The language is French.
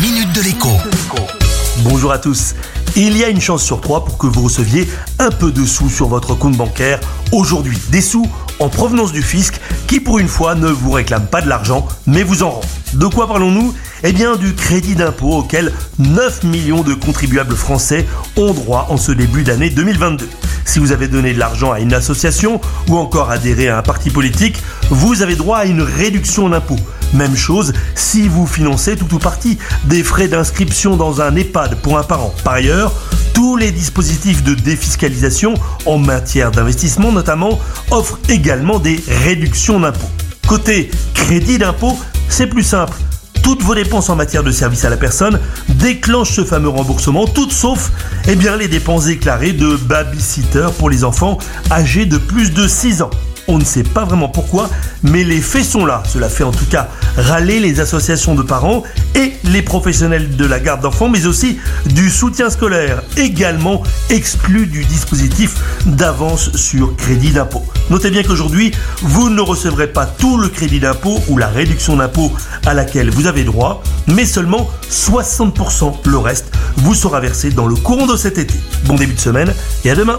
minute de l'écho. Bonjour à tous. Il y a une chance sur trois pour que vous receviez un peu de sous sur votre compte bancaire aujourd'hui. Des sous en provenance du fisc qui pour une fois ne vous réclame pas de l'argent mais vous en rend. De quoi parlons-nous? Eh bien du crédit d'impôt auquel 9 millions de contribuables français ont droit en ce début d'année 2022. Si vous avez donné de l'argent à une association ou encore adhéré à un parti politique, vous avez droit à une réduction d'impôt. Même chose si vous financez tout ou partie des frais d'inscription dans un EHPAD pour un parent. Par ailleurs, tous les dispositifs de défiscalisation en matière d'investissement notamment offrent également des réductions d'impôts. Côté crédit d'impôt, c'est plus simple toutes vos dépenses en matière de service à la personne déclenchent ce fameux remboursement, toutes sauf eh les dépenses déclarées de babysitter pour les enfants âgés de plus de 6 ans. On ne sait pas vraiment pourquoi, mais les faits sont là. Cela fait en tout cas râler les associations de parents et les professionnels de la garde d'enfants, mais aussi du soutien scolaire, également exclus du dispositif d'avance sur crédit d'impôt. Notez bien qu'aujourd'hui, vous ne recevrez pas tout le crédit d'impôt ou la réduction d'impôt à laquelle vous avez droit, mais seulement 60%. Le reste vous sera versé dans le courant de cet été. Bon début de semaine et à demain.